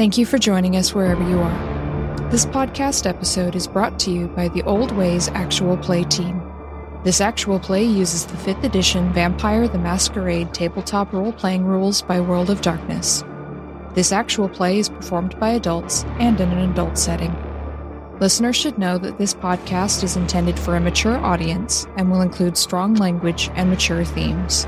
Thank you for joining us wherever you are. This podcast episode is brought to you by the Old Ways Actual Play team. This actual play uses the 5th edition Vampire the Masquerade tabletop role playing rules by World of Darkness. This actual play is performed by adults and in an adult setting. Listeners should know that this podcast is intended for a mature audience and will include strong language and mature themes.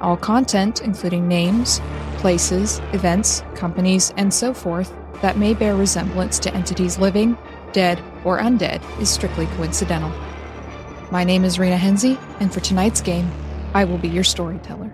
All content, including names, places, events, companies, and so forth, that may bear resemblance to entities living, dead, or undead, is strictly coincidental. My name is Rena Henze, and for tonight's game, I will be your storyteller.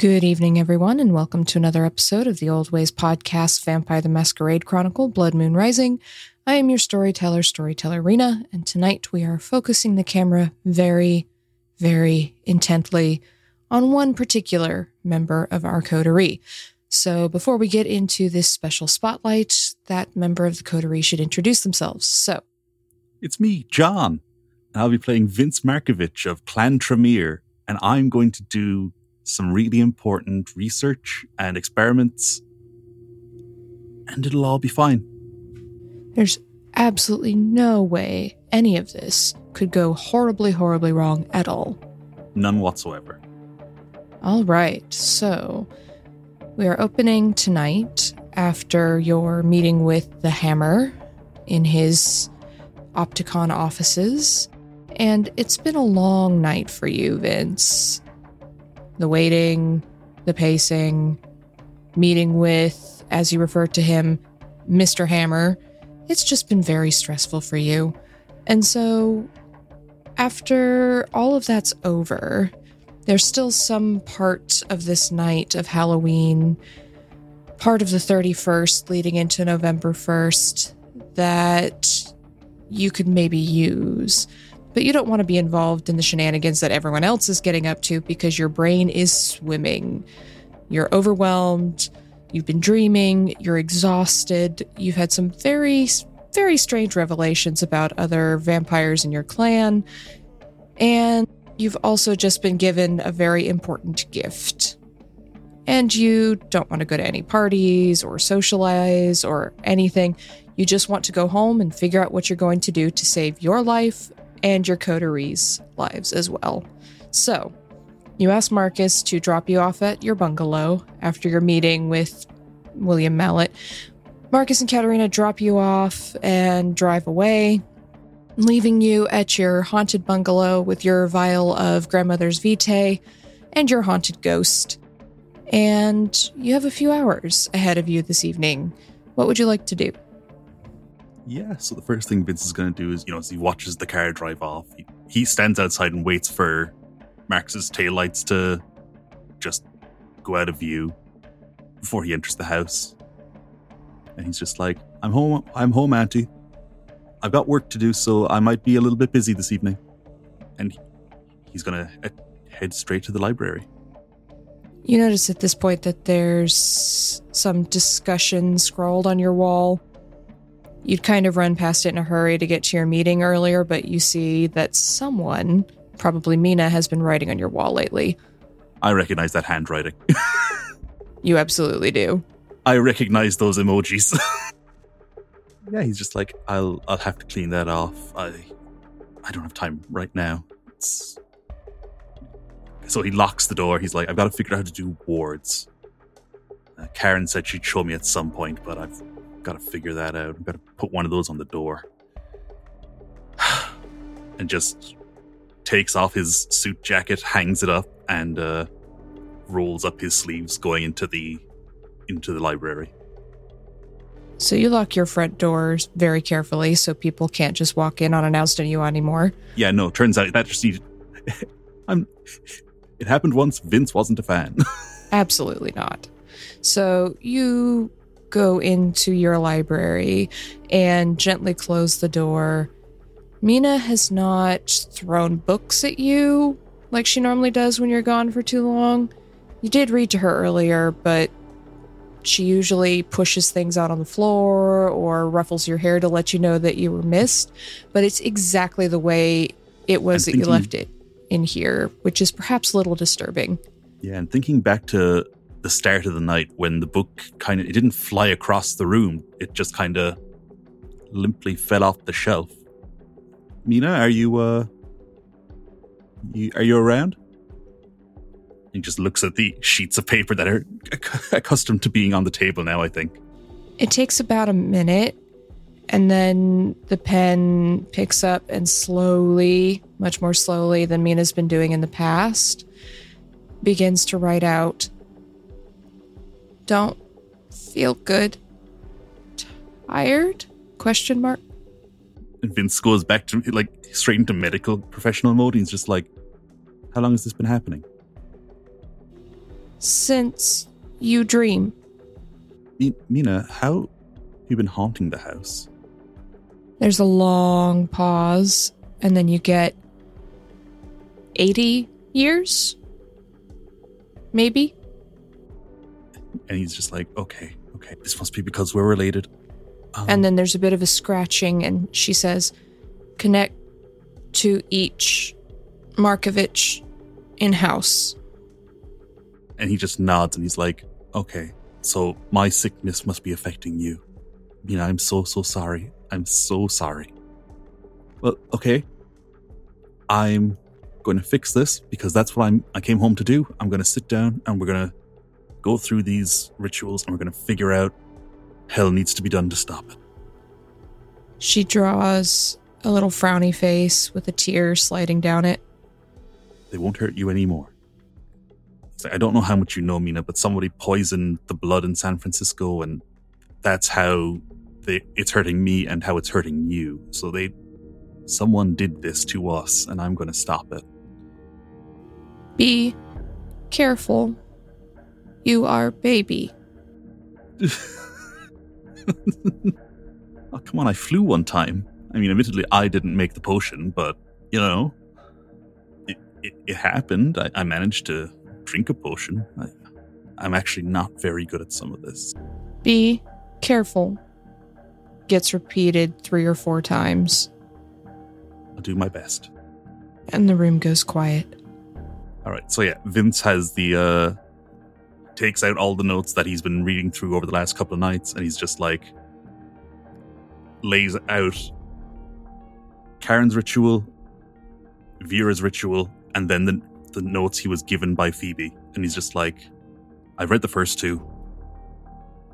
Good evening, everyone, and welcome to another episode of the Old Ways podcast, Vampire the Masquerade Chronicle, Blood Moon Rising. I am your storyteller, Storyteller Rena, and tonight we are focusing the camera very, very intently on one particular member of our coterie. So before we get into this special spotlight, that member of the coterie should introduce themselves. So, It's me, John. I'll be playing Vince Markevich of Clan Tremere, and I'm going to do some really important research and experiments, and it'll all be fine. there's absolutely no way any of this could go horribly, horribly wrong at all. None whatsoever. All right, so we are opening tonight after your meeting with the Hammer in his Opticon offices. And it's been a long night for you, Vince. The waiting, the pacing, meeting with, as you refer to him, Mr. Hammer. It's just been very stressful for you. And so, after all of that's over, there's still some part of this night of Halloween, part of the 31st leading into November 1st, that you could maybe use. But you don't want to be involved in the shenanigans that everyone else is getting up to because your brain is swimming. You're overwhelmed. You've been dreaming. You're exhausted. You've had some very, very strange revelations about other vampires in your clan. And You've also just been given a very important gift. And you don't want to go to any parties or socialize or anything. You just want to go home and figure out what you're going to do to save your life and your coterie's lives as well. So, you ask Marcus to drop you off at your bungalow after your meeting with William Mallet. Marcus and Katerina drop you off and drive away leaving you at your haunted bungalow with your vial of grandmother's vitae and your haunted ghost. And you have a few hours ahead of you this evening. What would you like to do? Yeah, so the first thing Vince is going to do is, you know, as he watches the car drive off, he, he stands outside and waits for Marcus's taillights to just go out of view before he enters the house. And he's just like, I'm home, I'm home, Auntie. I've got work to do, so I might be a little bit busy this evening. And he's going to head straight to the library. You notice at this point that there's some discussion scrawled on your wall. You'd kind of run past it in a hurry to get to your meeting earlier, but you see that someone, probably Mina, has been writing on your wall lately. I recognize that handwriting. You absolutely do. I recognize those emojis. yeah, he's just like, I'll I'll have to clean that off. I I don't have time right now. It's... So he locks the door. He's like, I've got to figure out how to do wards. Uh, Karen said she'd show me at some point, but I've got to figure that out. I've got to put one of those on the door. and just takes off his suit jacket, hangs it up, and uh, rolls up his sleeves, going into the into the library. So you lock your front doors very carefully so people can't just walk in unannounced to you anymore. Yeah, no, turns out that just needed. I'm. It happened once. Vince wasn't a fan. Absolutely not. So you go into your library and gently close the door. Mina has not thrown books at you like she normally does when you're gone for too long. You did read to her earlier, but she usually pushes things out on the floor or ruffles your hair to let you know that you were missed. But it's exactly the way it was I'm that you left it in here, which is perhaps a little disturbing. Yeah, and thinking back to the start of the night when the book kind of it didn't fly across the room, it just kind of limply fell off the shelf. Mina, are you uh you are you around? He just looks at the sheets of paper that are accustomed to being on the table now, I think. It takes about a minute, and then the pen picks up and slowly, much more slowly than Mina's been doing in the past, begins to write out Don't feel good. Tired? Question mark. And Vince goes back to like straight into medical professional mode. He's just like, How long has this been happening? Since you dream. Mi- Mina, how have you been haunting the house? There's a long pause, and then you get 80 years? Maybe? And he's just like, Okay, okay, this must be because we're related. Um, And then there's a bit of a scratching, and she says, connect to each Markevich in house. and he just nods and he's like, Okay, so my sickness must be affecting you. You know, I'm so, so sorry. I'm so sorry. Well, okay. I'm going to fix this because that's what I'm I came home to do. I'm going to sit down and we're going to go through these rituals and we're going to figure out hell needs to be done to stop it. She draws a little frowny face with a tear sliding down it. They won't hurt you anymore. Like, I don't know how much you know, Mina, but somebody poisoned the blood in San Francisco, and that's how they, it's hurting me and how it's hurting you. So they, someone did this to us, and I'm going to stop it. Be careful. You are baby. oh, come on, I flew one time. I mean, admittedly, I didn't make the potion, but you know, it it, it happened. I, I managed to drink a potion. I, I'm actually not very good at some of this. Be careful. Gets repeated three or four times, I'll do my best. and the room goes quiet. All right. So yeah, Vince has the uh takes out all the notes that he's been reading through over the last couple of nights and he's just like lays out Karen's ritual, Vera's ritual, and then the the notes he was given by Phoebe and he's just like I've read the first two.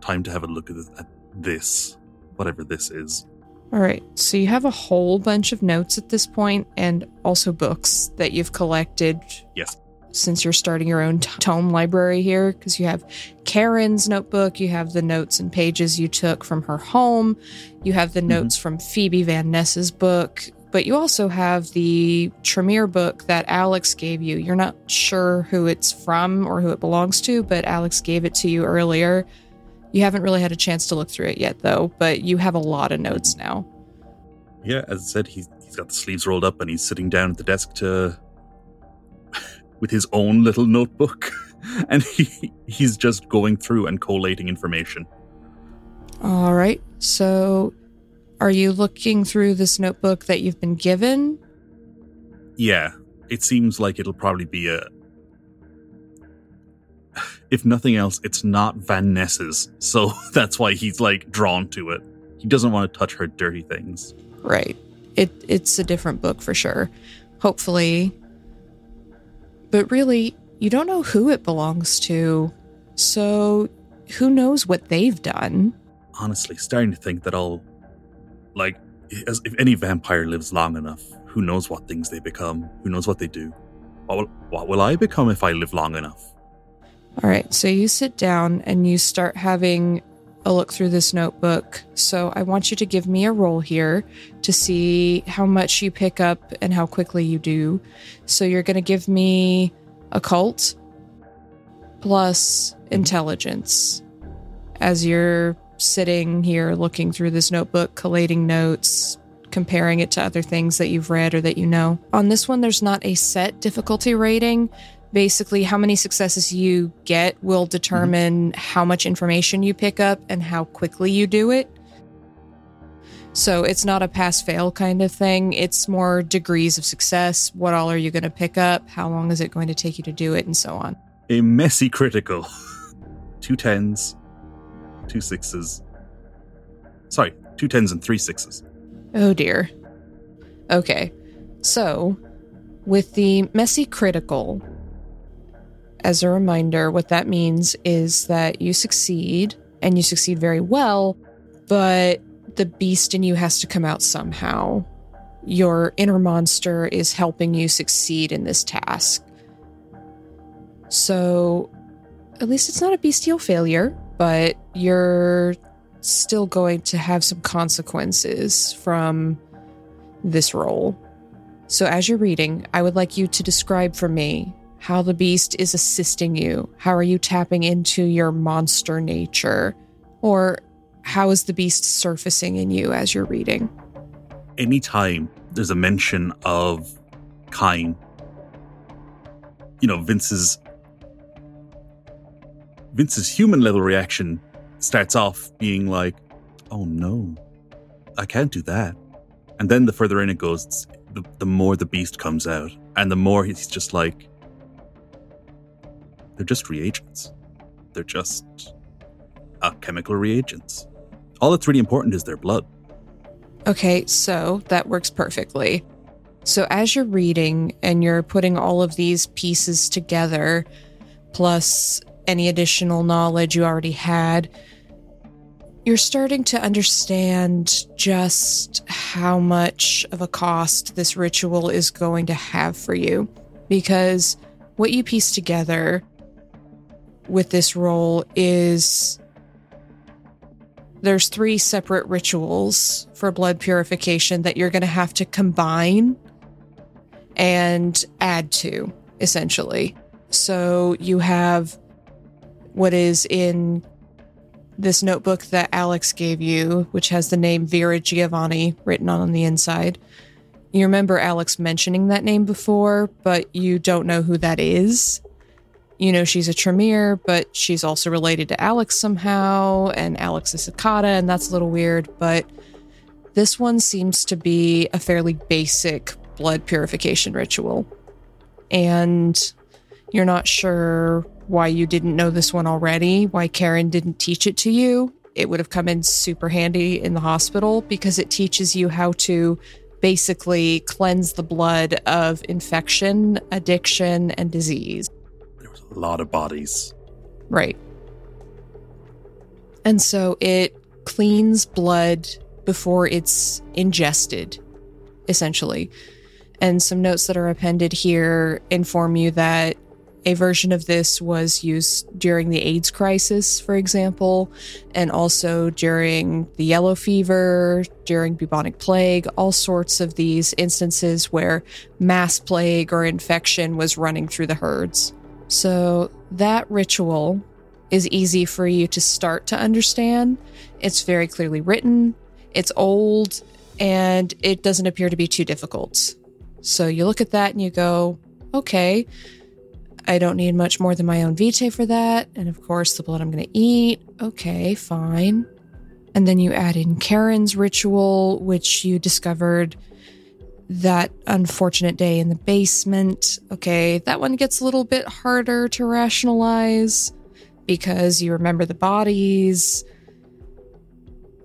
Time to have a look at this, at this whatever this is. All right, so you have a whole bunch of notes at this point and also books that you've collected Yes. Since you're starting your own tome library here because you have Karen's notebook, you have the notes and pages you took from her home, you have the mm-hmm. notes from Phoebe Van Ness's book, but you also have the Tremere book that Alex gave you. You're not sure who it's from or who it belongs to, but Alex gave it to you earlier. You haven't really had a chance to look through it yet, though, but you have a lot of notes now. Yeah, as I said, he's he's got the sleeves rolled up and he's sitting down at the desk to with his own little notebook, and he he's just going through and collating information. All right. So, are you looking through this notebook that you've been given? Yeah, it seems like it'll probably be a. If nothing else, it's not Van Ness's, so that's why he's like drawn to it. He doesn't want to touch her dirty things. Right. It it's a different book for sure. Hopefully. But really, you don't know who it belongs to. So, who knows what they've done? honestly starting to think that I'll like as if any vampire lives long enough, who knows what things they become, who knows what they do. What will, what will I become if I live long enough? All right. So, you sit down and you start having a look through this notebook. So, I want you to give me a roll here to see how much you pick up and how quickly you do. So, you're going to give me occult plus intelligence as you're sitting here looking through this notebook, collating notes, comparing it to other things that you've read or that you know. On this one, there's not a set difficulty rating. Basically, how many successes you get will mhm. determine how much information you pick up and how quickly you do it. So it's not a pass fail kind of thing. It's more degrees of success. What all are you going to pick up? How long is it going to take you to do it? And so on. A messy critical. two tens, two sixes. Sorry, two tens and three sixes. Oh dear. Okay. So, with the messy critical, as a reminder, what that means is that you succeed and you succeed very well, but the beast in you has to come out somehow. Your inner monster is helping you succeed in this task. So, at least it's not a bestial failure, but you're still going to have some consequences from this roll. So, as you're reading, I would like you to describe for me how the beast is assisting you. How are you tapping into your monster nature? Or how is the beast surfacing in you as you're reading? Anytime there's a mention of kine, you know, Vince's Vince's human level reaction starts off being like, oh no, I can't do that. And then the further in it goes, the, the more the beast comes out. And the more he's just like, they're just reagents. They're just uh, chemical reagents. All that's really important is their blood. Okay, so that works perfectly. So as you're reading and you're putting all of these pieces together, plus any additional knowledge you already had, you're starting to understand just how much of a cost this ritual is going to have for you. Because what you piece together with this role is there's three separate rituals for blood purification that you're going to have to combine and add to, essentially. So you have what is in this notebook that Alex gave you, which has the name Vera Giovanni written on the inside. You remember Alex mentioning that name before, but you don't know who that is. You know, she's a Tremere, but she's also related to Alex somehow, and Alex is a Hecata, and that's a little weird. But this one seems to be a fairly basic blood purification ritual. And you're not sure why you didn't know this one already, why Karen didn't teach it to you. It would have come in super handy in the hospital because it teaches you how to basically cleanse the blood of infection, addiction, and disease. Lot of bodies. Right. And so it cleans blood before it's ingested, essentially. And some notes that are appended here inform you that a version of this was used during the AIDS crisis, for example, and also during the yellow fever, during bubonic plague, all sorts of these instances where mass plague or infection was running through the herds. So that ritual is easy for you to start to understand. It's very clearly written, it's old, and it doesn't appear to be too difficult. So you look at that and you go, okay, I don't need much more than my own vitae for that. And of course, the blood I'm going to eat. Okay, fine. And then you add in Karen's ritual, which you discovered that unfortunate day in the basement. Okay, that one gets a little bit harder to rationalize because you remember the bodies,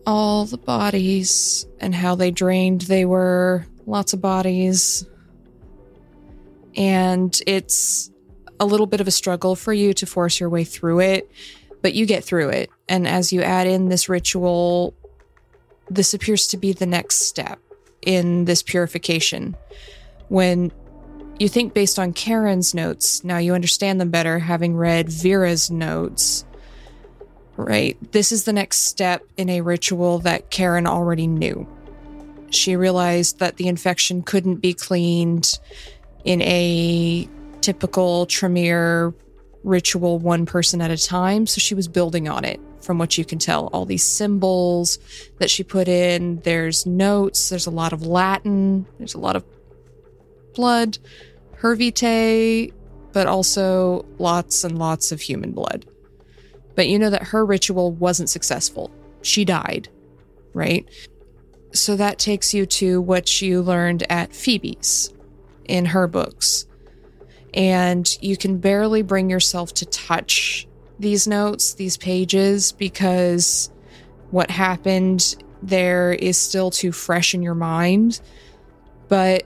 all the bodies, and how they drained they were. Lots of bodies. And it's a little bit of a struggle for you to force your way through it, but you get through it. And as you add in this ritual, this appears to be the next step in this purification. When you think based on Karen's notes, now you understand them better having read Vera's notes. Right? This is the next step in a ritual that Karen already knew. She realized that the infection couldn't be cleaned in a typical Tremere ritual one person at a time. So she was building on it from what you can tell. All these symbols that she put in, there's notes, there's a lot of Latin, there's a lot of blood. Her vitae but also lots and lots of human blood. But you know that her ritual wasn't successful. She died, right? So that takes you to what you learned at Phoebe's in her books. And you can barely bring yourself to touch these notes, these pages, because what happened there is still too fresh in your mind. But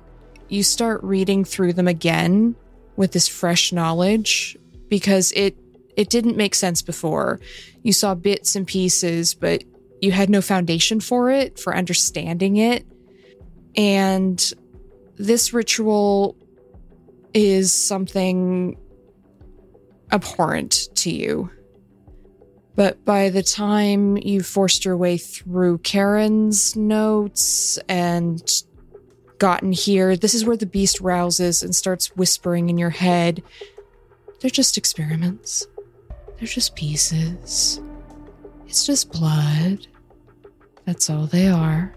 you start reading through them again with this fresh knowledge because it it didn't make sense before. You saw bits and pieces, but you had no foundation for it, for understanding it. And this ritual is something abhorrent to you. But by the time you forced your way through Karen's notes and gotten here, this is where the beast rouses and starts whispering in your head. They're just experiments. They're just pieces. It's just blood. That's all they are.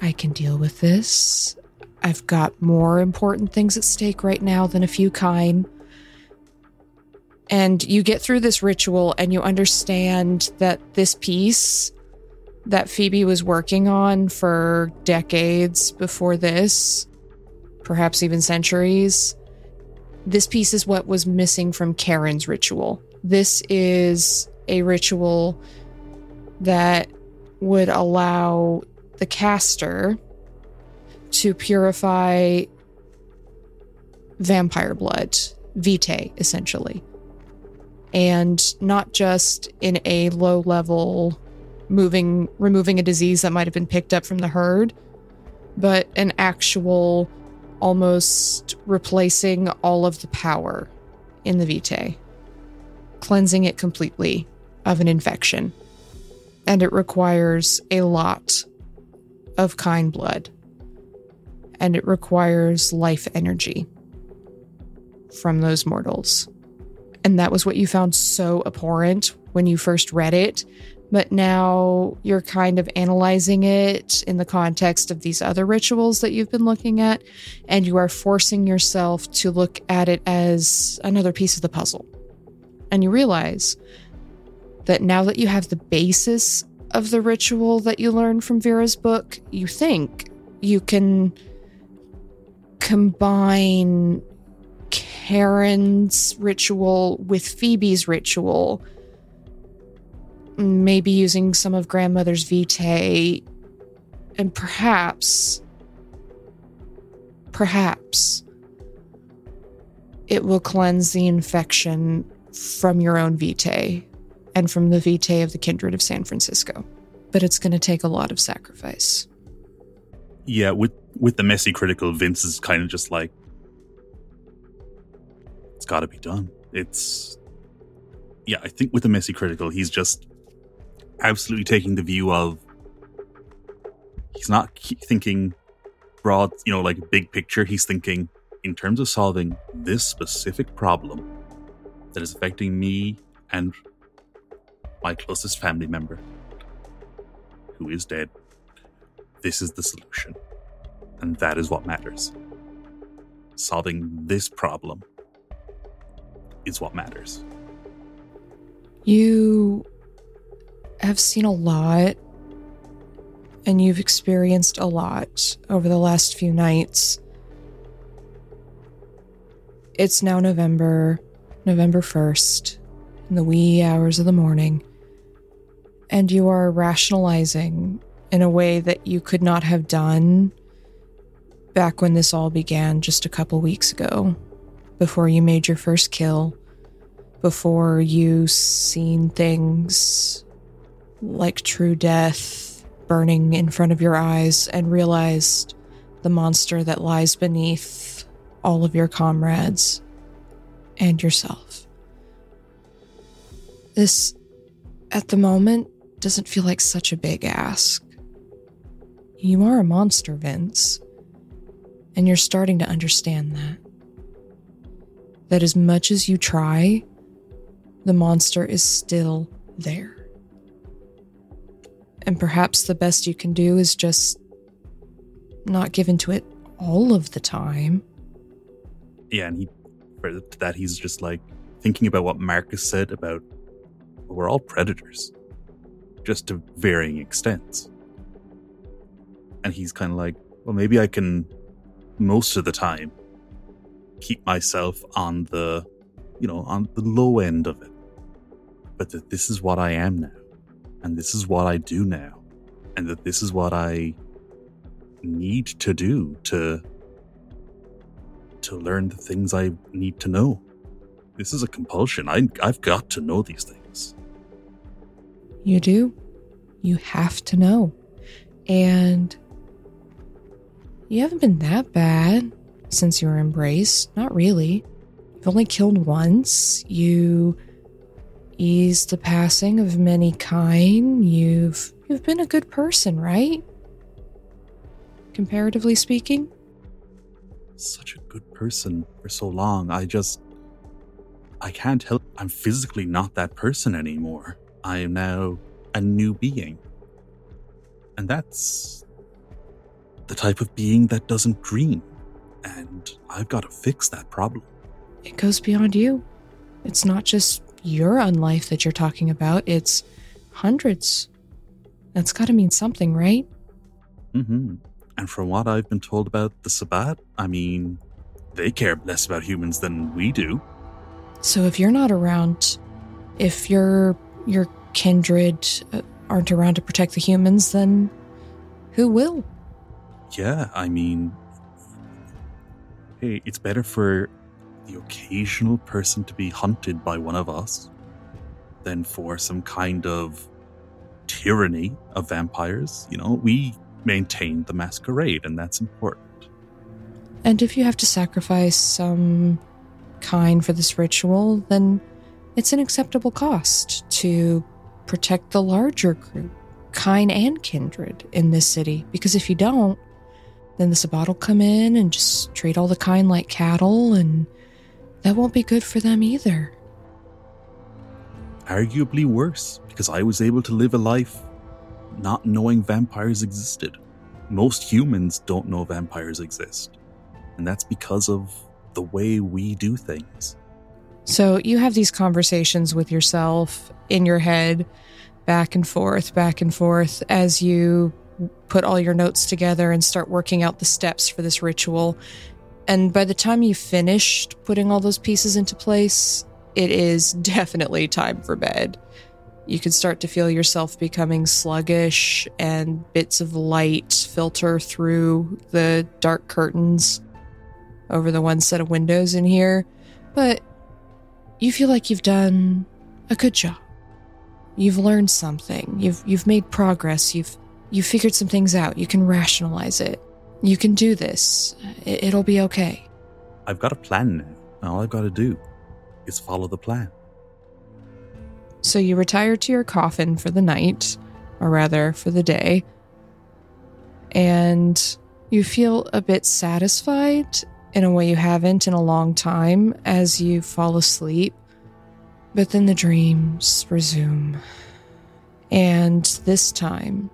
I can deal with this. I've got more important things at stake right now than a few kine. And you get through this ritual and you understand that this piece that Phoebe was working on for decades before this, perhaps even centuries, this piece is what was missing from Karen's ritual. This is a ritual that would allow the caster to purify vampire blood, vitae, essentially and not just in a low level moving removing a disease that might have been picked up from the herd but an actual almost replacing all of the power in the vitae cleansing it completely of an infection. And it requires a lot of kine blood. And it requires life energy from those mortals and that was what you found so abhorrent when you first read it. But now you're kind of analyzing it in the context of these other rituals that you've been looking at, and you are forcing yourself to look at it as another piece of the puzzle. And you realize that now that you have the basis of the ritual that you learned from Vera's book, you think you can combine Karen's ritual with Phoebe's ritual, maybe using some of grandmother's vitae, and perhaps, perhaps, it will cleanse the infection from your own vitae and from the vitae of the kindred of San Francisco. But it's going to take a lot of sacrifice. Yeah, with with the messy critical, Vince is kind of just like, got to be done. It's yeah, I think with the messy critical, he's just absolutely taking the view of he's not thinking broad, you know, like big picture. He's thinking in terms of solving this specific problem that is affecting me and my closest family member who is dead. This is the solution. And that is what matters. Solving this problem is what matters. You have seen a lot and you've experienced a lot over the last few nights. It's now November, November 1st, in the wee hours of the morning, and you are rationalizing in a way that you could not have done back when this all began just a couple weeks ago before you made your first kill, before you seen things like true death burning in front of your eyes and realized the monster that lies beneath all of your comrades and yourself. This, at the moment, doesn't feel like such a big ask. You are a monster, Vince, and you're starting to understand that that as much as you try, the monster is still there. And perhaps the best you can do is just not give into it all of the time. Yeah, and he for that he's just like thinking about what Marcus said about we're all predators, just to varying extents. And he's kind of like, well, maybe I can, most of the time, keep myself on the, you know, on the low end of it. But that this is what I am now, and this is what I do now, and that this is what I need to do to to learn the things I need to know. This is a compulsion. I, I've got to know these things. You do. You have to know. And you haven't been that bad since you were embraced. Not really. You've only killed once. You eased the passing of many kine. You've you've been a good person, right? Comparatively speaking such a good person for so long. I just. I can't help. I'm physically not that person anymore. I am now a new being. And that's the type of being that doesn't dream. And I've got to fix that problem. It goes beyond you. It's not just your unlife that you're talking about, it's hundreds. That's got to mean something, right? Mm hmm. And from what I've been told about the Sabbat, I mean, they care less about humans than we do. So if you're not around, if your your kindred uh, aren't around to protect the humans, then who will? Yeah, I mean, hey, it's better for the occasional person to be hunted by one of us than for some kind of tyranny of vampires. You know, we maintain the masquerade, and that's important. And if you have to sacrifice some kine for this ritual, then it's an acceptable cost to protect the larger group, kine and kindred, in this city. Because if you don't, then the Sabbat will come in and just treat all the kine like cattle, and that won't be good for them either. Arguably worse, because I was able to live a life not knowing vampires existed. Most humans don't know vampires exist, and that's because of the way we do things. So you have these conversations with yourself in your head, back and forth, back and forth, as you put all your notes together and start working out the steps for this ritual. And by the time you've finished putting all those pieces into place, it is definitely time for bed. You can start to feel yourself becoming sluggish, and bits of light filter through the dark curtains over the one set of windows in here. But you feel like you've done a good job. You've learned something. You've you've made progress. You've you figured some things out. You can rationalize it. You can do this. It, it'll be okay. I've got a plan now. All I've got to do is follow the plan. So you retire to your coffin for the night, or rather, for the day, and you feel a bit satisfied in a way you haven't in a long time as you fall asleep. But then the dreams resume. And this time,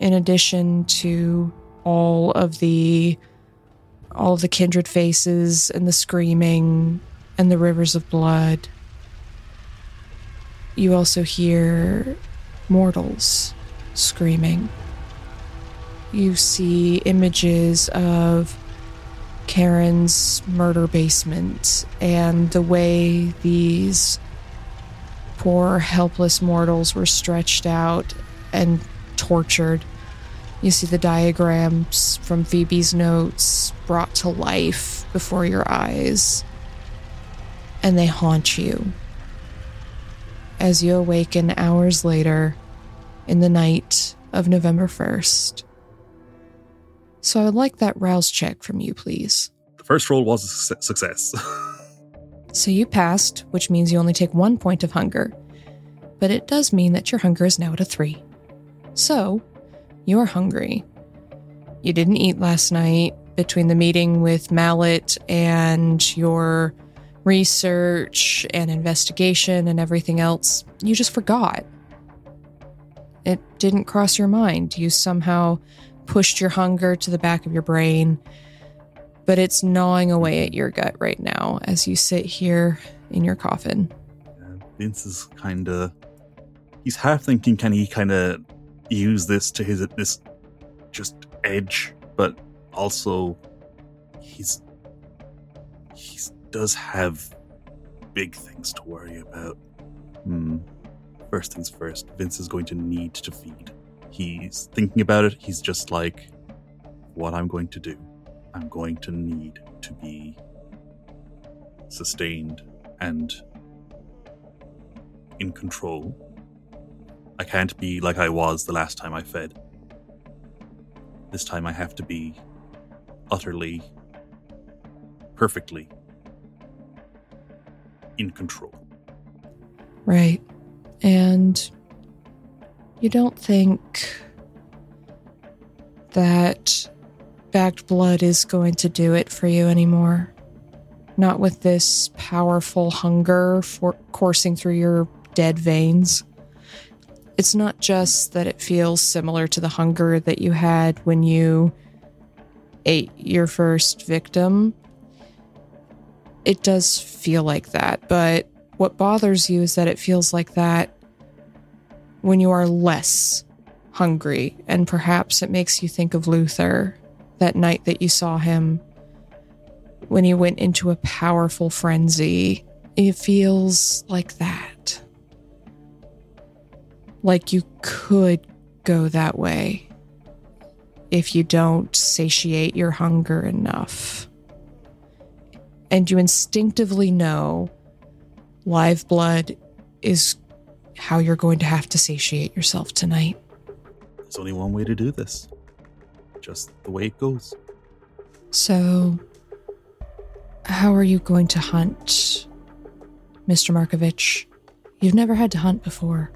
in addition to all of the all of the kindred faces and the screaming and the rivers of blood you also hear mortals screaming. You see images of Karen's murder basement and the way these poor, helpless mortals were stretched out and tortured. You see the diagrams from Phoebe's notes brought to life before your eyes, and they haunt you as you awaken hours later in the night of November 1st. So I would like that rouse check from you, please. The first roll was a success. so you passed, which means you only take one point of hunger. But it does mean that your hunger is now at a three. So, you are hungry. You didn't eat last night between the meeting with Mallet and your research and investigation and everything else, you just forgot. It didn't cross your mind. You somehow pushed your hunger to the back of your brain. but it's gnawing away at your gut right now as you sit here in your coffin. Vince is kind of. He's half thinking, can he kind of use this to his this just edge, but also he's he does have big things to worry about. Hmm. First things first, Vince is going to need to feed. He's thinking about it. He's just like, what I'm going to do. I'm going to need to be sustained and in control. I can't be like I was the last time I fed. This time I have to be utterly, perfectly in control. Right. And you don't think that backed blood is going to do it for you anymore. Not with this powerful hunger for coursing through your dead veins. It's not just that it feels similar to the hunger that you had when you ate your first victim. It does feel like that, but what bothers you is that it feels like that when you are less hungry, and perhaps it makes you think of Luther that night that you saw him when he went into a powerful frenzy. It feels like that. Like you could go that way if you don't satiate your hunger enough. And you instinctively know live blood is how you're going to have to satiate yourself tonight. There's only one way to do this. Just the way it goes. So, how are you going to hunt, Mr. Markevich? You've never had to hunt before.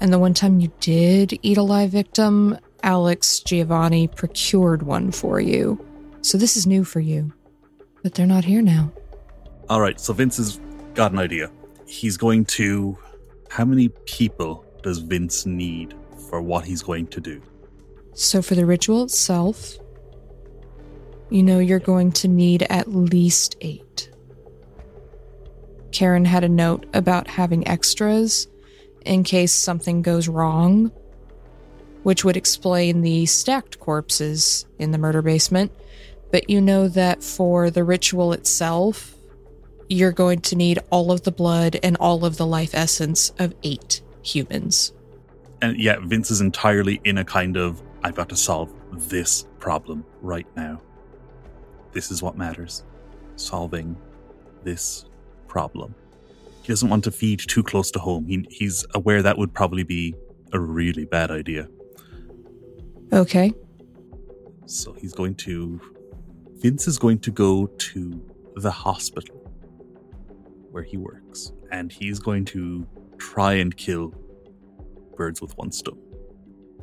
And the one time you did eat a live victim, Alex Giovanni procured one for you. So this is new for you. But they're not here now. All right, so Vince has got an idea. He's going to. How many people does Vince need for what he's going to do? So, for the ritual itself, you know you're going to need at least eight. Karen had a note about having extras in case something goes wrong, which would explain the stacked corpses in the murder basement. But you know that for the ritual itself, you're going to need all of the blood and all of the life essence of eight humans. And yeah, Vince is entirely in a kind of I've got to solve this problem right now. This is what matters. Solving this problem. He doesn't want to feed too close to home. He, he's aware that would probably be a really bad idea. Okay. So he's going to. Vince is going to go to the hospital where he works, and he's going to try and kill birds with one stone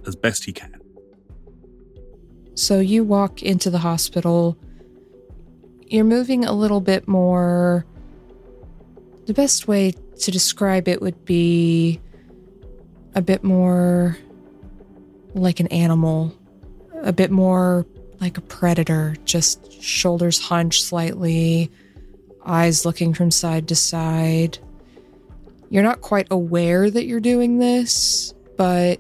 as best he can. So you walk into the hospital. You're moving a little bit more. The best way to describe it would be a bit more like an animal, a bit more like a predator, just shoulders hunched slightly, eyes looking from side to side. You're not quite aware that you're doing this, but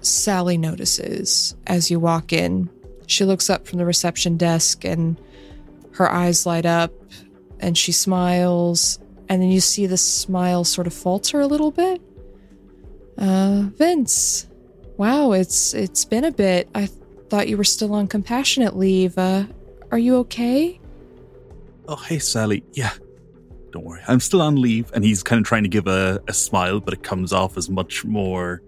Sally notices as you walk in. She looks up from the reception desk and her eyes light up and she smiles. And then you see the smile sort of falter a little bit. Uh, Vince, wow, it's it's been a bit. I thought you were still on compassionate leave. Uh, are you okay? Oh, hey, Sally. Yeah, don't worry. I'm still on leave. And he's kind of trying to give a, a smile, but it comes off as much more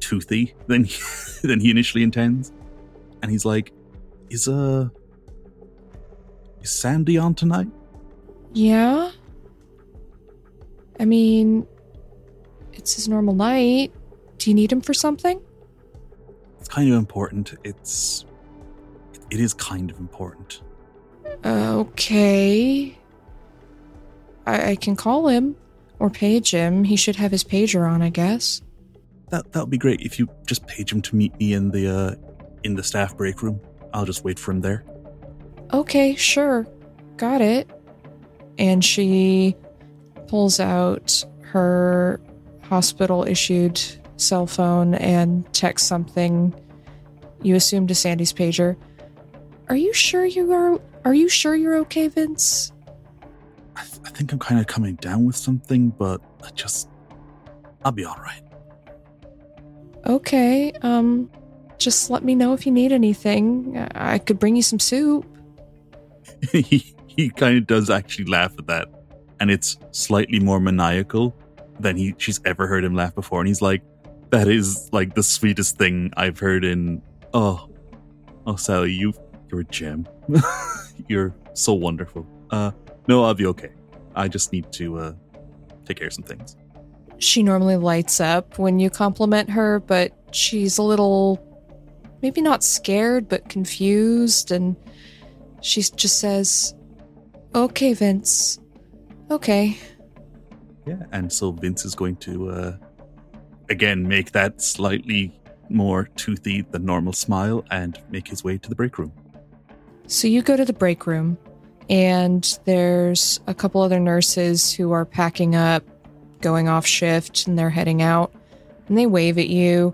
toothy than he, than he initially intends. And he's like, "Is uh, is Sandy on tonight?" Yeah. I mean, it's his normal night. Do you need him for something? It's kind of important. It's it is kind of important. Okay. I, I can call him or page him. He should have his pager on, I guess. That that would be great if you just page him to meet me in the uh in the staff break room. I'll just wait for him there. Okay, sure. Got it. And she pulls out her hospital issued cell phone and texts something you assume to Sandy's pager. Are you sure you are are you sure you're okay, Vince? I, th- I think I'm kind of coming down with something, but I just I'll be all right. Okay. Um just let me know if you need anything. I I could bring you some soup. he he kind of does actually laugh at that, and it's slightly more maniacal than he she's ever heard him laugh before. And he's like, "That is like the sweetest thing I've heard in oh oh Sally, you you're a gem. you're so wonderful. Uh, no, I'll be okay. I just need to uh take care of some things." She normally lights up when you compliment her, but she's a little maybe not scared, but confused and she just says, "Okay, Vince. Okay." Yeah, and so Vince is going to uh again make that slightly more toothy than normal smile and make his way to the break room. So you go to the break room, and there's a couple other nurses who are packing up, going off shift, and they're heading out. And they wave at you,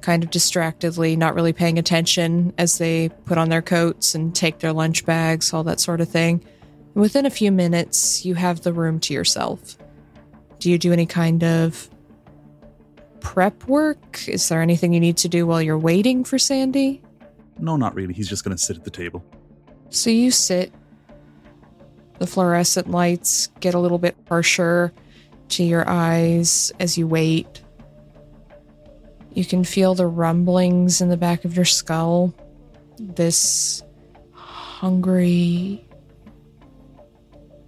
kind of distractedly, not really paying attention as they put on their coats and take their lunch bags, all that sort of thing. Within a few minutes, you have the room to yourself. Do you do any kind of prep work? Is there anything you need to do while you're waiting for Sandy? No, not really. He's just going to sit at the table. So you sit. The fluorescent lights get a little bit harsher to your eyes as you wait. You can feel the rumblings in the back of your skull. This hungry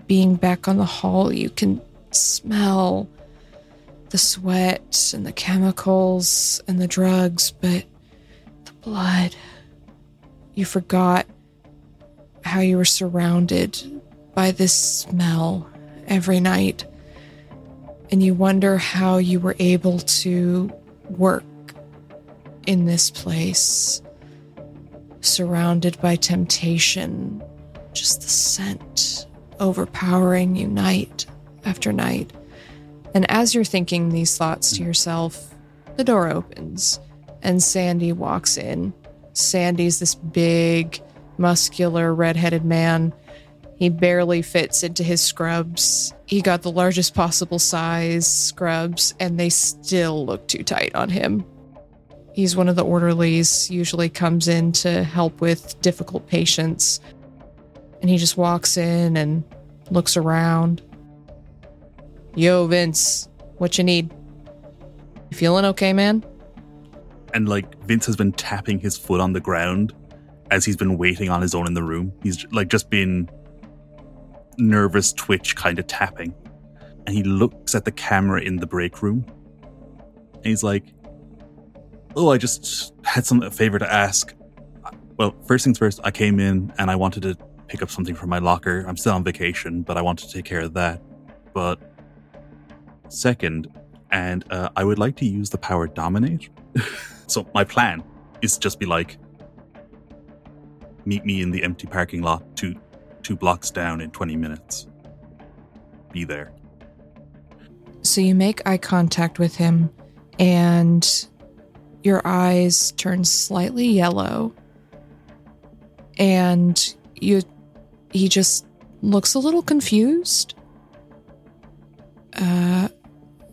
being back on the hall. You can smell the sweat and the chemicals and the drugs, but the blood. You forgot how you were surrounded by this smell every night. And you wonder how you were able to work in this place, surrounded by temptation, just the scent overpowering you night after night. And as you're thinking these thoughts to yourself, the door opens and Sandy walks in. Sandy's this big, muscular, redheaded man. He barely fits into his scrubs. He got the largest possible size scrubs, and they still look too tight on him. He's one of the orderlies, usually comes in to help with difficult patients. And he just walks in and looks around. Yo, Vince, what you need? You feeling okay, man? And like Vince has been tapping his foot on the ground as he's been waiting on his own in the room. He's like just been nervous twitch kind of tapping. And he looks at the camera in the break room. And he's like, Oh, I just had some a favor to ask. Well, first things first, I came in and I wanted to pick up something from my locker. I'm still on vacation, but I want to take care of that. But second, and uh, I would like to use the power dominate. so my plan is to just be like, meet me in the empty parking lot two two blocks down in 20 minutes. Be there. So you make eye contact with him, and your eyes turn slightly yellow. And you he just looks a little confused. Uh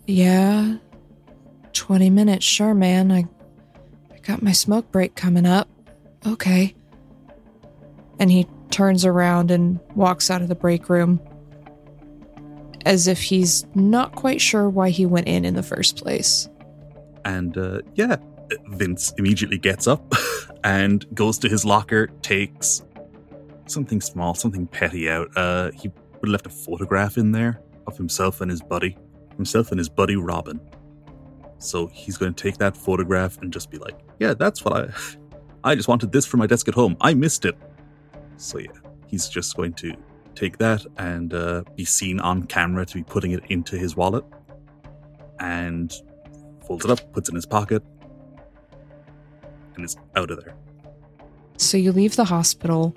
yeah. 20 minutes, sure, man. I I got my smoke break coming up. Okay. And he turns around and walks out of the break room as if he's not quite sure why he went in in the first place. And uh, yeah, Vince immediately gets up and goes to his locker, takes something small, something petty out. Uh, he would have left a photograph in there of himself and his buddy, himself and his buddy Robin. So he's going to take that photograph and just be like, "Yeah, that's what I. I just wanted this for my desk at home. I missed it." So yeah, he's just going to take that and uh, be seen on camera to be putting it into his wallet, and folds it up, puts it in his pocket, and is out of there. So you leave the hospital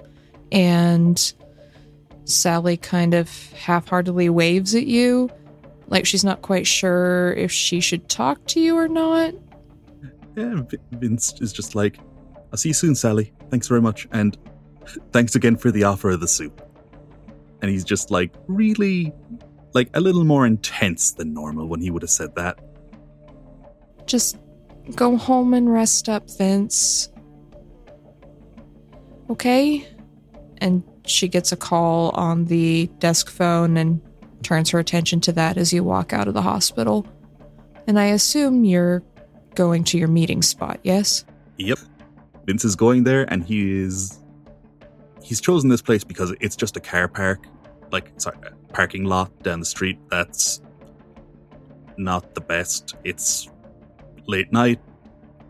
And Sally kind of half heartedly waves at you, like she's not quite sure if she should talk to you or not. Yeah, Vince is just like, I'll see you soon, Sally. Thanks very much. And thanks again for the offer of the soup. And he's just like, really, like a little more intense than normal when he would have said that. Just go home and rest up, Vince. Okay? And she gets a call on the desk phone and turns her attention to that as you walk out of the hospital. And I assume you're going to your meeting spot, yes? Yep. Vince is going there and he is he's chosen this place because it's just a car park, like sorry, parking lot down the street that's not the best. It's late night.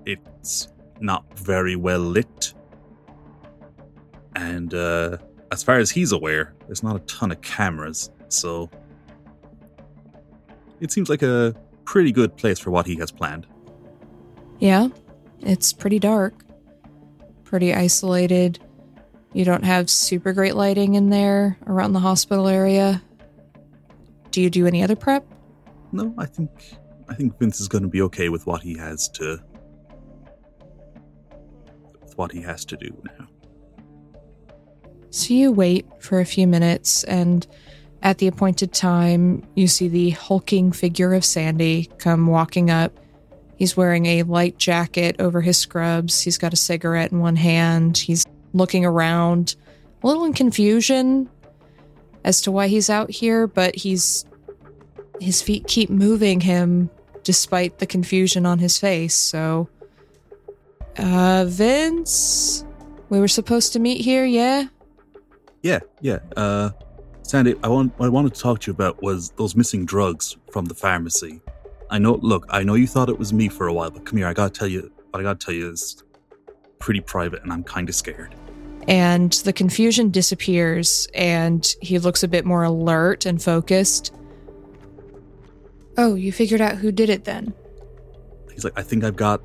It's not very well lit. And uh as far as he's aware, there's not a ton of cameras, so it seems like a pretty good place for what he has planned. Yeah, it's pretty dark, pretty isolated. You don't have super great lighting in there around the hospital area. Do you do any other prep? No, I think I think Vince is going to be okay with what he has to with what he has to do now. So you wait for a few minutes, and at the appointed time, you see the hulking figure of Sandy come walking up. He's wearing a light jacket over his scrubs. He's got a cigarette in one hand. He's looking around, a little in confusion as to why he's out here, but he's his feet keep moving him despite the confusion on his face. So, uh, Vince, we were supposed to meet here, yeah? Yeah, yeah. Uh, Sandy, I want what I wanted to talk to you about was those missing drugs from the pharmacy. I know. Look, I know you thought it was me for a while, but come here. I gotta tell you. What I gotta tell you is pretty private, and I'm kind of scared. And the confusion disappears, and he looks a bit more alert and focused. Oh, you figured out who did it then? He's like, I think I've got.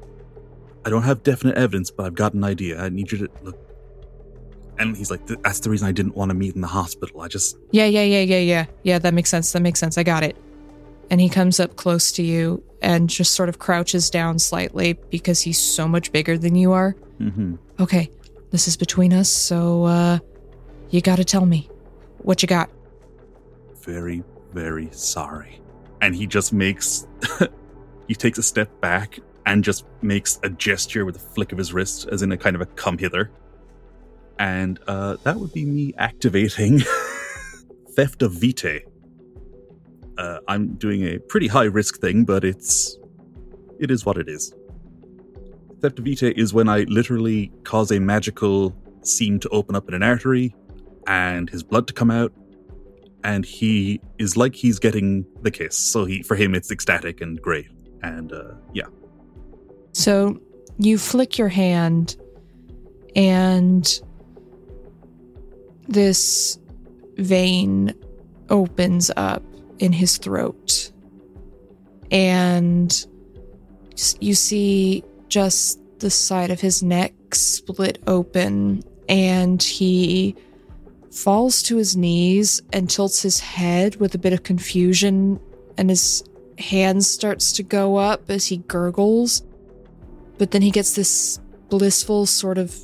I don't have definite evidence, but I've got an idea. I need you to look. And he's like, that's the reason I didn't want to meet in the hospital. I just. Yeah, yeah, yeah, yeah, yeah. Yeah, that makes sense. That makes sense. I got it. And he comes up close to you and just sort of crouches down slightly because he's so much bigger than you are. Mm-hmm. Okay, this is between us, so uh, you gotta tell me what you got. Very, very sorry. And he just makes. he takes a step back and just makes a gesture with a flick of his wrist, as in a kind of a come hither and uh, that would be me activating Theft of Vitae. Uh, I'm doing a pretty high risk thing, but it's it is what it is. Theft of Vitae is when I literally cause a magical seam to open up in an artery, and his blood to come out, and he is like he's getting the kiss. So he for him it's ecstatic and great, and uh, yeah. So you flick your hand, and this vein opens up in his throat. And you see just the side of his neck split open, and he falls to his knees and tilts his head with a bit of confusion, and his hand starts to go up as he gurgles. But then he gets this blissful, sort of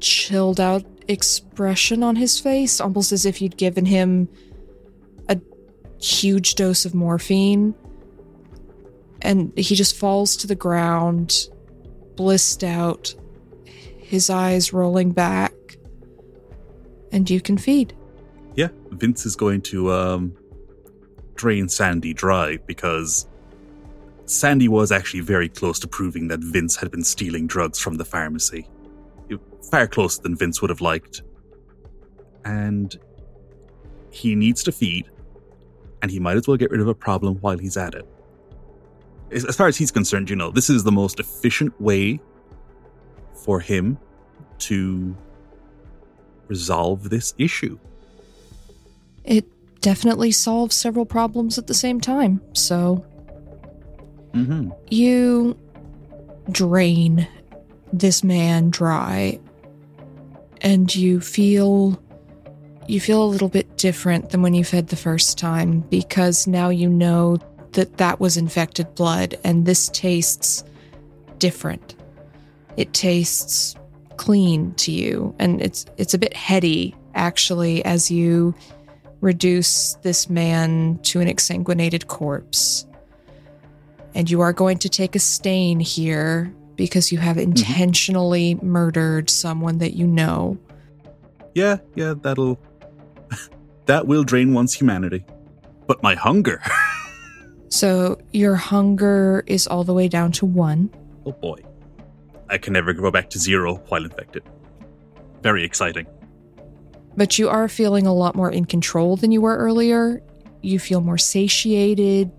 chilled out expression on his face, almost as if you'd given him a huge dose of morphine. And he just falls to the ground, blissed out, his eyes rolling back. And you can feed. Yeah, Vince is going to um, drain Sandy dry because Sandy was actually very close to proving that Vince had been stealing drugs from the pharmacy far closer than Vince would have liked. And he needs to feed, and he might as well get rid of a problem while he's at it. As far as he's concerned, you know, this is the most efficient way for him to resolve this issue. It definitely solves several problems at the same time, so. Mm-hmm. You drain this man dry and you feel you feel a little bit different than when you fed the first time because now you know that that was infected blood and this tastes different. It tastes clean to you and it's it's a bit heady actually as you reduce this man to an exsanguinated corpse. And you are going to take a stain here because you have intentionally mm-hmm. murdered someone that you know. Yeah, yeah, that'll that will drain one's humanity. But my hunger. so your hunger is all the way down to one. Oh boy. I can never go back to zero while infected. Very exciting. But you are feeling a lot more in control than you were earlier. You feel more satiated.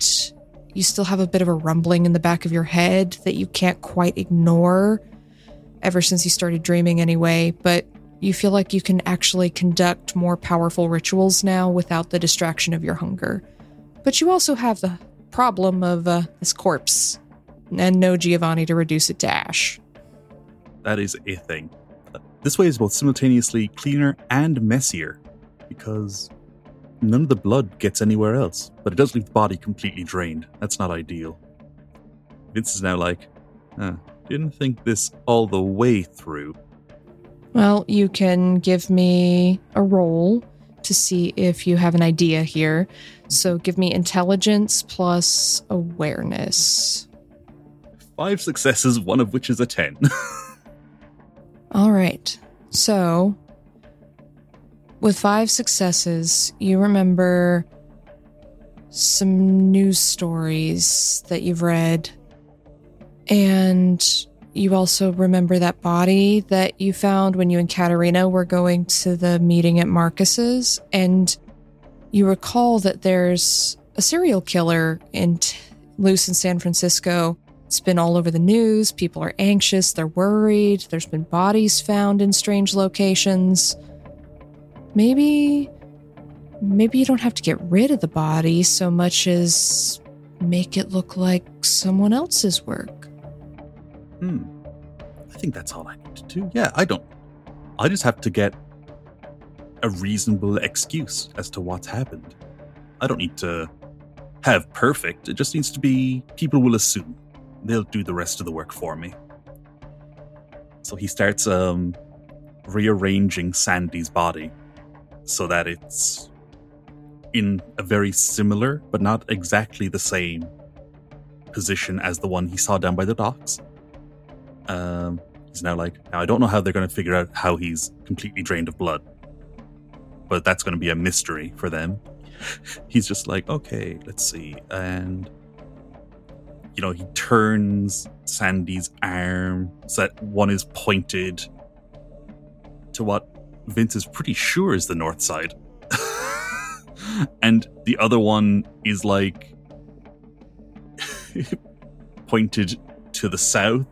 You still have a bit of a rumbling in the back of your head that you can't quite ignore ever since you started dreaming, anyway. But you feel like you can actually conduct more powerful rituals now without the distraction of your hunger. But you also have the problem of uh, this corpse and no Giovanni to reduce it to ash. That is a thing. This way is both simultaneously cleaner and messier because none of the blood gets anywhere else, but it does leave the body completely drained. That's not ideal. Vince is now like, huh, didn't think this all the way through. Well, you can give me a roll to see if you have an idea here. So give me intelligence plus awareness. Five successes, one of which is a 10. All right. So, with five successes, you remember some news stories that you've read. And you also remember that body that you found when you and Katerina were going to the meeting at Marcus's. And you recall that there's a serial killer in t- loose in San Francisco it's been all over the news. People are anxious, they're worried. There's been bodies found in strange locations. Maybe maybe you don't have to get rid of the body so much as make it look like someone else's work. Hmm. I think that's all I need to do. Yeah, I don't. I just have to get a reasonable excuse as to what's happened. I don't need to have perfect. It just needs to be people will assume they'll do the rest of the work for me. So he starts um, rearranging Sandy's body so that it's in a very similar, but not exactly the same position as the one he saw down by the docks. Um, he's now like, now I don't know how they're going to figure out how he's completely drained of blood, but that's going to be a mystery for them. he's just like, okay, let's see. And you know, he turns Sandy's arm so that one is pointed to what Vince is pretty sure is the north side. and the other one is like pointed to the south.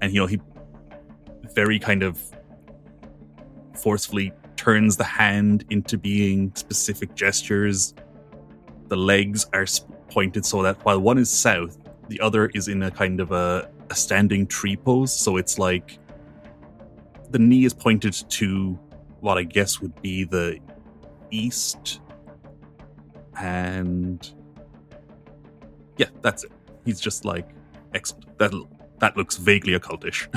And, you know, he very kind of forcefully turns the hand into being specific gestures. The legs are pointed so that while one is south, the other is in a kind of a, a standing tree pose. So it's like the knee is pointed to what I guess would be the east. And yeah, that's it. He's just like, excellent. That, that looks vaguely occultish.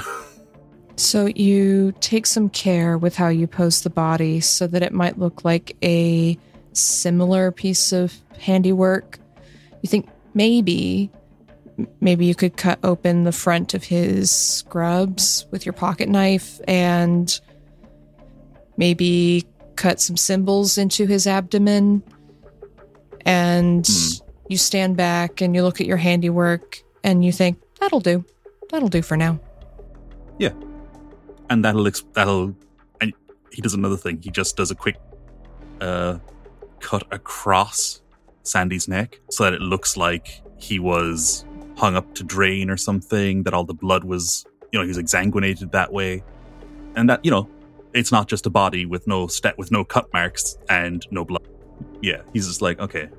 so you take some care with how you pose the body so that it might look like a similar piece of handiwork. You think maybe maybe you could cut open the front of his scrubs with your pocket knife and maybe cut some symbols into his abdomen. And mm. you stand back and you look at your handiwork and you think that'll do. That'll do for now. Yeah. And that'll that'll and he does another thing. He just does a quick uh cut across sandy's neck so that it looks like he was hung up to drain or something, that all the blood was, you know, he was exsanguinated that way. And that, you know, it's not just a body with no with no cut marks and no blood. Yeah, he's just like, okay.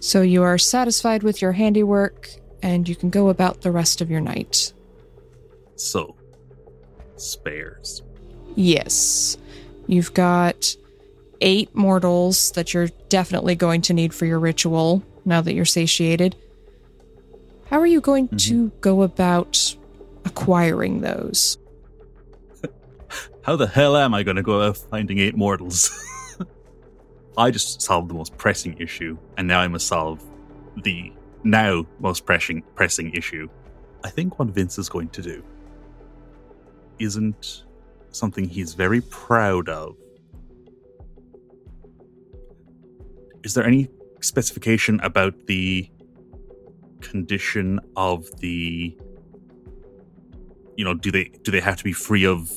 So you are satisfied with your handiwork and you can go about the rest of your night. So, spares. Yes. You've got eight mortals that you're definitely going to need for your ritual now that you're satiated. How are you going to mm-hmm. go about acquiring those? How the hell am I going to go out finding eight mortals? I just solved the most pressing issue, and now I must solve the now most pressing pressing issue. I think what Vince is going to do isn't something he's very proud of. Is there any specification about the condition of the you know do they do they have to be free of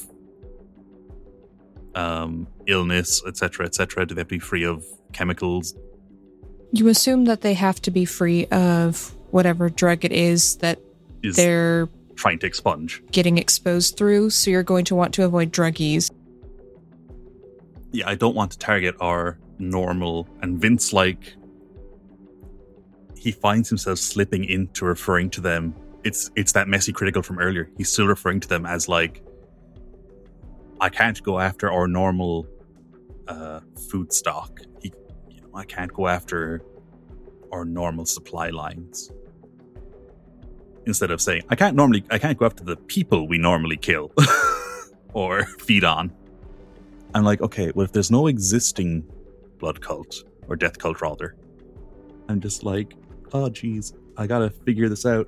um illness etc etc do they have to be free of chemicals? You assume that they have to be free of whatever drug it is that is they're trying to expunge. getting exposed through, so you're going to want to avoid druggies. yeah i don't want to target our normal and vince like he finds himself slipping into referring to them. It's it's that messy critical from earlier. He's still referring to them as like i can't go after our normal uh food stock. He, you know, i can't go after our normal supply lines. Instead of saying i can't normally i can't go after the people we normally kill or feed on. I'm like okay well if there's no existing blood cult or death cult rather i'm just like oh geez i gotta figure this out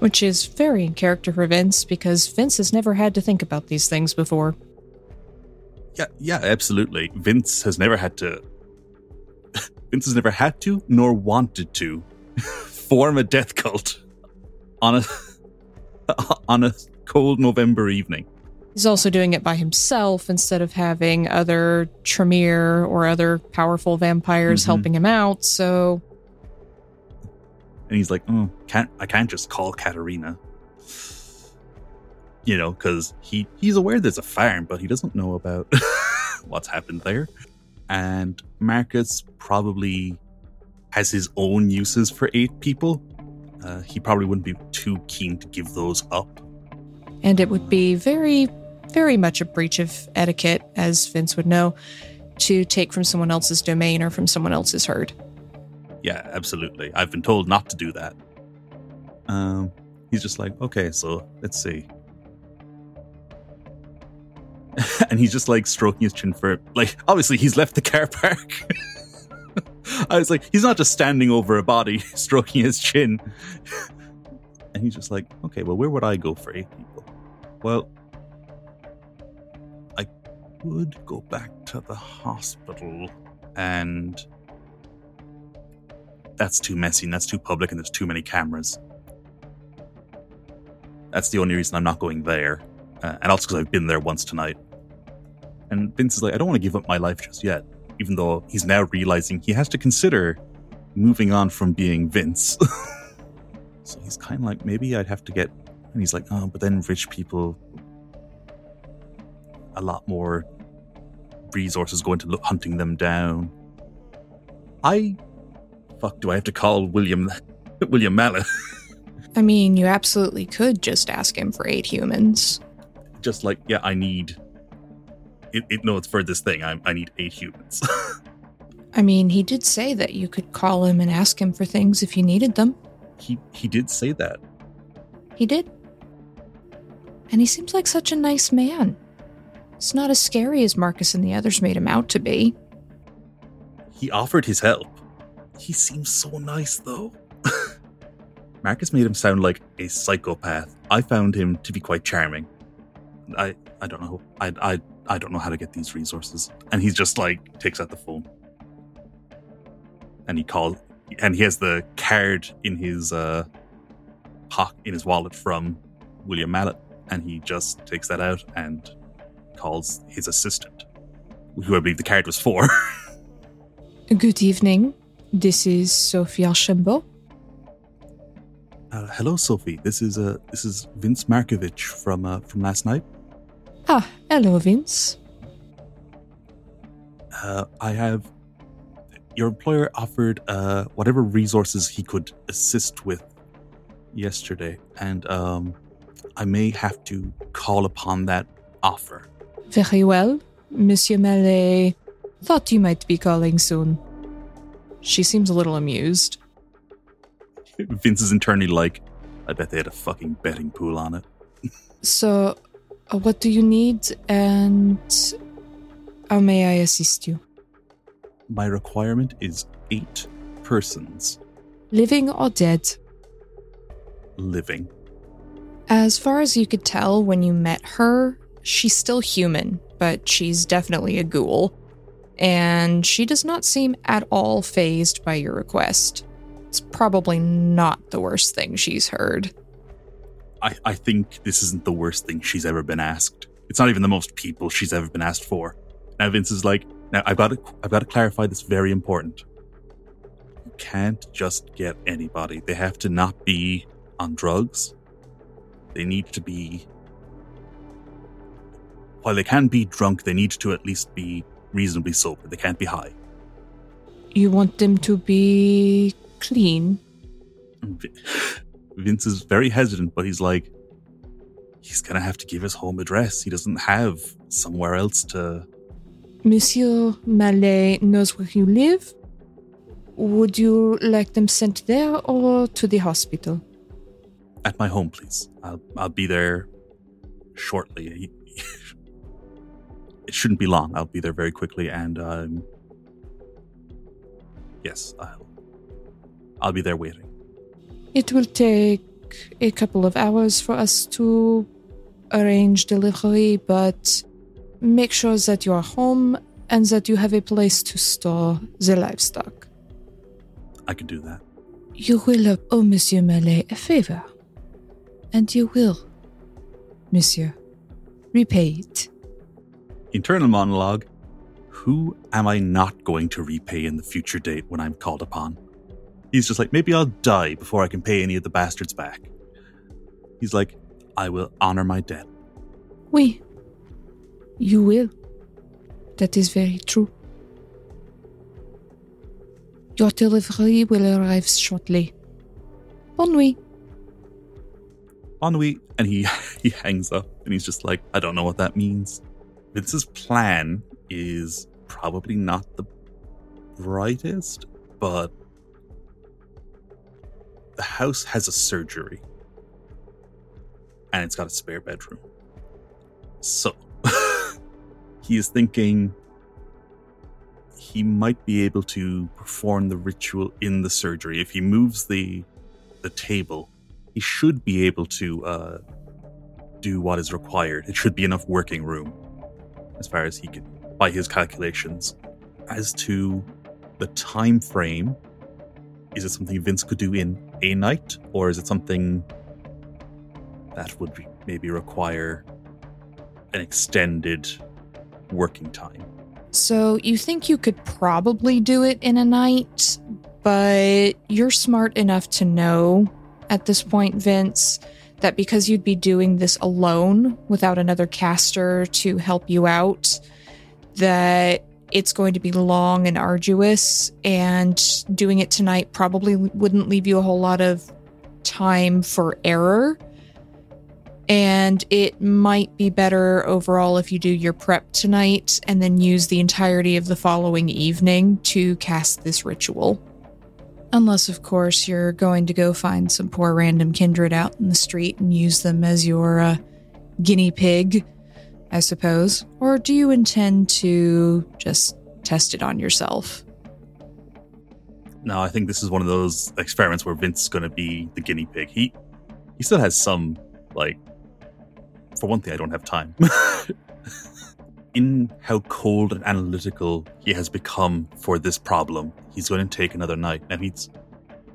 Which is very in character for Vince because Vince has never had to think about these things before. Yeah, yeah, absolutely. Vince has never had to. Vince has never had to, nor wanted to, form a death cult on a on a cold November evening. He's also doing it by himself instead of having other Tremere or other powerful vampires Mhm. helping him out. So, And he's like, "Oh, can't I can't just call Katarina." You know, because he he's aware there's a farm, but he doesn't know about what's happened there. And Marcus probably has his own uses for eight people. Uh, he probably wouldn't be too keen to give those up. and it would be very, very much a breach of etiquette, as Vince would know, to take from someone else's domain or from someone else's herd. Yeah, absolutely. I've been told not to do that. Um, he's just like, okay, so let's see. and he's just like stroking his chin for like obviously he's left the car park. I was like, he's not just standing over a body stroking his chin. and he's just like, okay, well, where would I go for eight people? Well, I would go back to the hospital and that's too messy and that's too public and there's too many cameras. That's the only reason I'm not going there. Uh, and also because I've been there once tonight. And Vince is like, I don't want to give up my life just yet, even though he's now realizing he has to consider moving on from being Vince. so he's kind of like, maybe I'd have to get. And he's like, oh, but then rich people, a lot more resources go into hunting them down. I fuck do I have to call William William Mallet? I mean, you absolutely could just ask him for eight humans. Just like, yeah, I need it, it no, it's for this thing. I I need eight humans. I mean, he did say that you could call him and ask him for things if you needed them. he he did say that. He did. And he seems like such a nice man. It's not as scary as Marcus and the others made him out to be. He offered his help. He seems so nice though. Marcus made him sound like a psychopath. I found him to be quite charming. I I don't know. I I I don't know how to get these resources. And he's just like takes out the phone. And he calls and he has the card in his uh pock in his wallet from William Mallet and he just takes that out and calls his assistant who I believe the card was for. Good evening. This is Sophie Archambault. Uh, hello, Sophie. This is uh, this is Vince Markevich from uh, from last night. Ah, hello, Vince. Uh, I have your employer offered uh, whatever resources he could assist with yesterday, and um, I may have to call upon that offer. Very well. Monsieur Mallet thought you might be calling soon. She seems a little amused. Vince is internally like, I bet they had a fucking betting pool on it. So, uh, what do you need and how may I assist you? My requirement is eight persons Living or dead? living. As far as you could tell when you met her, she's still human, but she's definitely a ghoul. And she does not seem at all phased by your request. It's probably not the worst thing she's heard. I, I think this isn't the worst thing she's ever been asked. It's not even the most people she's ever been asked for. Now Vince is like, now I've got to I've got to clarify this very important. You can't just get anybody. They have to not be on drugs. They need to be while they can be drunk, they need to at least be reasonably sober. They can't be high. You want them to be clean? Mm, Vince is very hesitant, but he's like, he's gonna have to give his home address. He doesn't have somewhere else to. Monsieur Mallet knows where you live. Would you like them sent there or to the hospital? At my home, please. I'll I'll be there shortly. It shouldn't be long. I'll be there very quickly, and um, yes, I'll I'll be there waiting. It will take a couple of hours for us to arrange delivery, but make sure that you are home and that you have a place to store the livestock. I can do that. You will owe Monsieur Mallet a favor, and you will, Monsieur, repay it. Internal monologue. Who am I not going to repay in the future date when I'm called upon? He's just like, maybe I'll die before I can pay any of the bastards back. He's like, I will honor my debt. Oui, you will. That is very true. Your delivery will arrive shortly. Bonne nuit. Ennui, and he he hangs up, and he's just like, I don't know what that means. Vince's plan is probably not the brightest, but the house has a surgery, and it's got a spare bedroom. So he is thinking he might be able to perform the ritual in the surgery if he moves the the table he should be able to uh, do what is required. It should be enough working room, as far as he could by his calculations. As to the time frame, is it something Vince could do in a night, or is it something that would be, maybe require an extended working time? So you think you could probably do it in a night, but you're smart enough to know at this point, Vince, that because you'd be doing this alone without another caster to help you out, that it's going to be long and arduous, and doing it tonight probably wouldn't leave you a whole lot of time for error. And it might be better overall if you do your prep tonight and then use the entirety of the following evening to cast this ritual. Unless, of course, you're going to go find some poor random kindred out in the street and use them as your uh, guinea pig, I suppose. Or do you intend to just test it on yourself? No, I think this is one of those experiments where Vince is going to be the guinea pig. He he still has some like. For one thing, I don't have time. In how cold and analytical he has become for this problem, he's going to take another night, and he's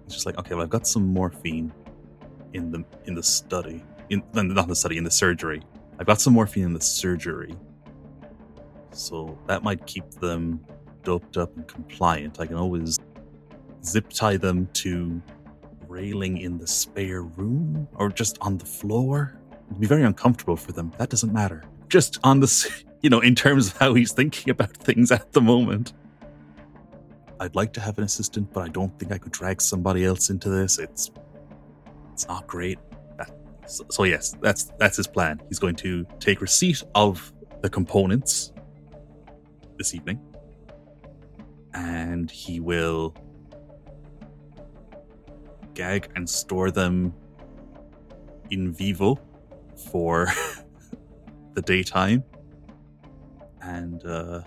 he's just like, okay, well, I've got some morphine in the in the study, in not the study, in the surgery. I've got some morphine in the surgery, so that might keep them doped up and compliant. I can always zip tie them to railing in the spare room or just on the floor. It'd be very uncomfortable for them. That doesn't matter. Just on the, you know, in terms of how he's thinking about things at the moment. I'd like to have an assistant, but I don't think I could drag somebody else into this. It's, it's not great. That, so, so yes, that's that's his plan. He's going to take receipt of the components this evening. And he will gag and store them in vivo for the daytime. And uh,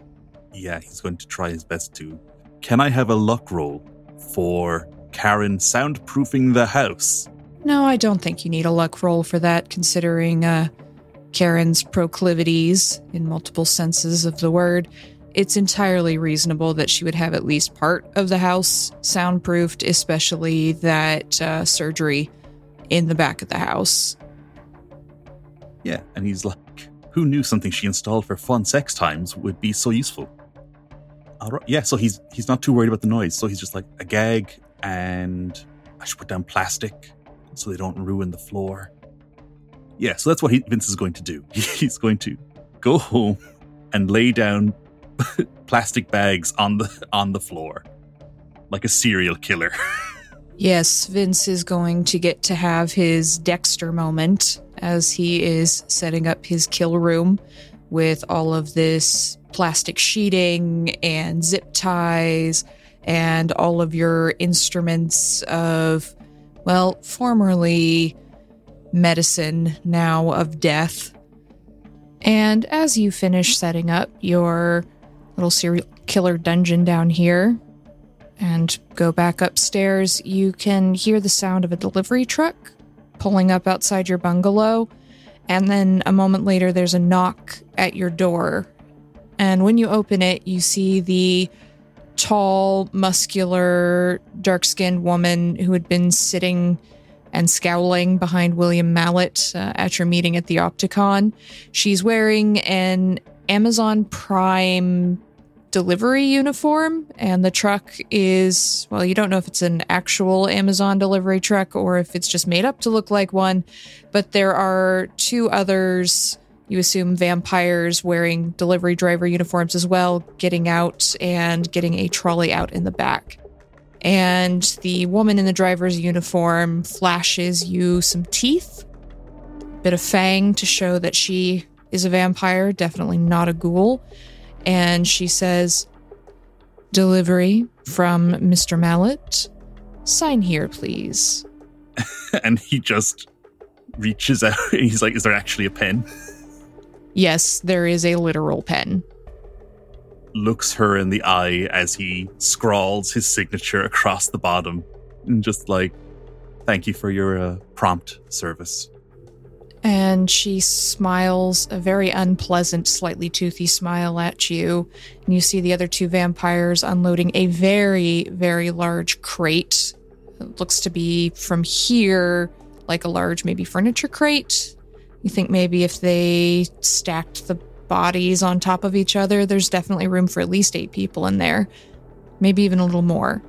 yeah, he's going to try his best to. Can I have a luck roll for Karen soundproofing the house? No, I don't think you need a luck roll for that, considering uh, Karen's proclivities in multiple senses of the word. It's entirely reasonable that she would have at least part of the house soundproofed, especially that uh, surgery in the back of the house. Yeah, and he's like, who knew something she installed for fun sex times would be so useful? Yeah, so he's he's not too worried about the noise. So he's just like a gag, and I should put down plastic so they don't ruin the floor. Yeah, so that's what he, Vince is going to do. He's going to go home and lay down plastic bags on the on the floor like a serial killer. yes, Vince is going to get to have his Dexter moment as he is setting up his kill room with all of this plastic sheeting and zip ties and all of your instruments of well, formerly medicine, now of death. And as you finish setting up your little serial killer dungeon down here and go back upstairs, you can hear the sound of a delivery truck pulling up outside your bungalow. And then a moment later, there's a knock at your door. And when you open it, you see the tall, muscular, dark skinned woman who had been sitting and scowling behind William Mallet uh, at your meeting at the Opticon. She's wearing an Amazon Prime delivery uniform, and the truck is well, you don't know if it's an actual Amazon delivery truck or if it's just made up to look like one, but there are two others you assume vampires wearing delivery driver uniforms as well, getting out and getting a trolley out in the back. And the woman in the driver's uniform flashes you some teeth, a bit of fang to show that she is a vampire, definitely not a ghoul. And she says, Delivery from Mr. Mallet. Sign here, please. and he just reaches out. He's like, Is there actually a pen? Yes, there is a literal pen. Looks her in the eye as he scrawls his signature across the bottom, and just like, thank you for your uh, prompt service. And she smiles a very unpleasant, slightly toothy smile at you. And you see the other two vampires unloading a very, very large crate. It looks to be from here like a large, maybe furniture crate you think maybe if they stacked the bodies on top of each other, there's definitely room for at least eight people in there, maybe even a little more.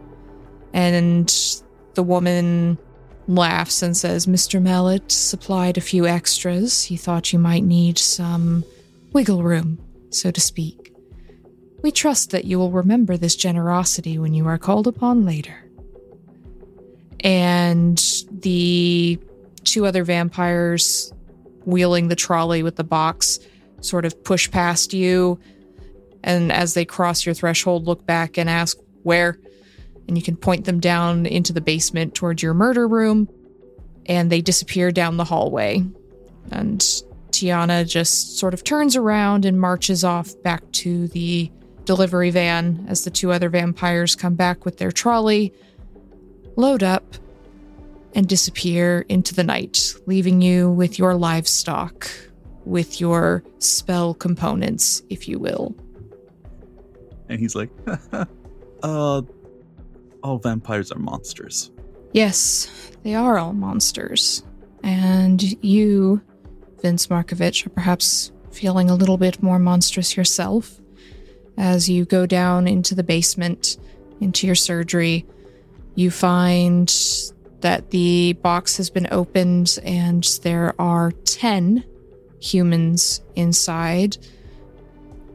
And the woman laughs and says, Mr. Mallet supplied a few extras. He thought you might need some wiggle room, so to speak. We trust that you will remember this generosity when you are called upon later. And the two other vampires wheeling the trolley with the box sort of push past you. And as they cross your threshold, look back and ask, Where? And you can point them down into the basement towards your murder room. And they disappear down the hallway. And Tiana just sort of turns around and marches off back to the delivery van as the two other vampires come back with their trolley, load up, and disappear into the night, leaving you with your livestock, with your spell components, if you will. And he's like, uh, all vampires are monsters. Yes, they are all monsters. And you, Vince Markevich, are perhaps feeling a little bit more monstrous yourself as you go down into the basement, into your surgery. You find that the box has been opened and there are 10 humans inside,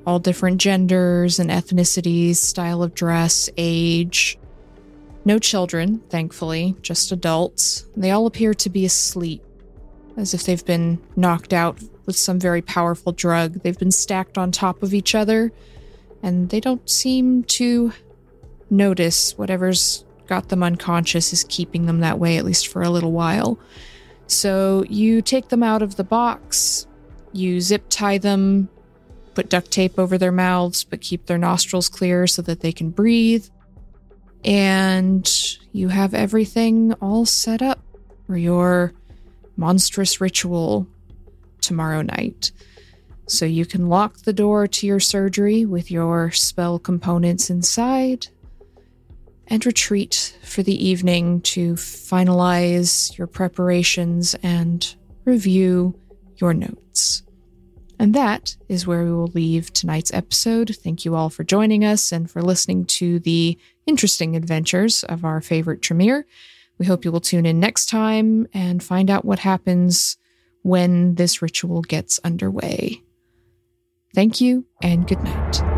all different genders and ethnicities, style of dress, age. No children, thankfully, just adults. They all appear to be asleep, as if they've been knocked out with some very powerful drug. They've been stacked on top of each other, and they don't seem to notice whatever's got them unconscious is keeping them that way, at least for a little while. So you take them out of the box, you zip tie them, put duct tape over their mouths, but keep their nostrils clear so that they can breathe. And you have everything all set up for your monstrous ritual tomorrow night. So you can lock the door to your surgery with your spell components inside and retreat for the evening to finalize your preparations and review your notes. And that is where we will leave tonight's episode. Thank you all for joining us and for listening to the interesting adventures of our favorite Tremere. We hope you will tune in next time and find out what happens when this ritual gets underway. Thank you and good night.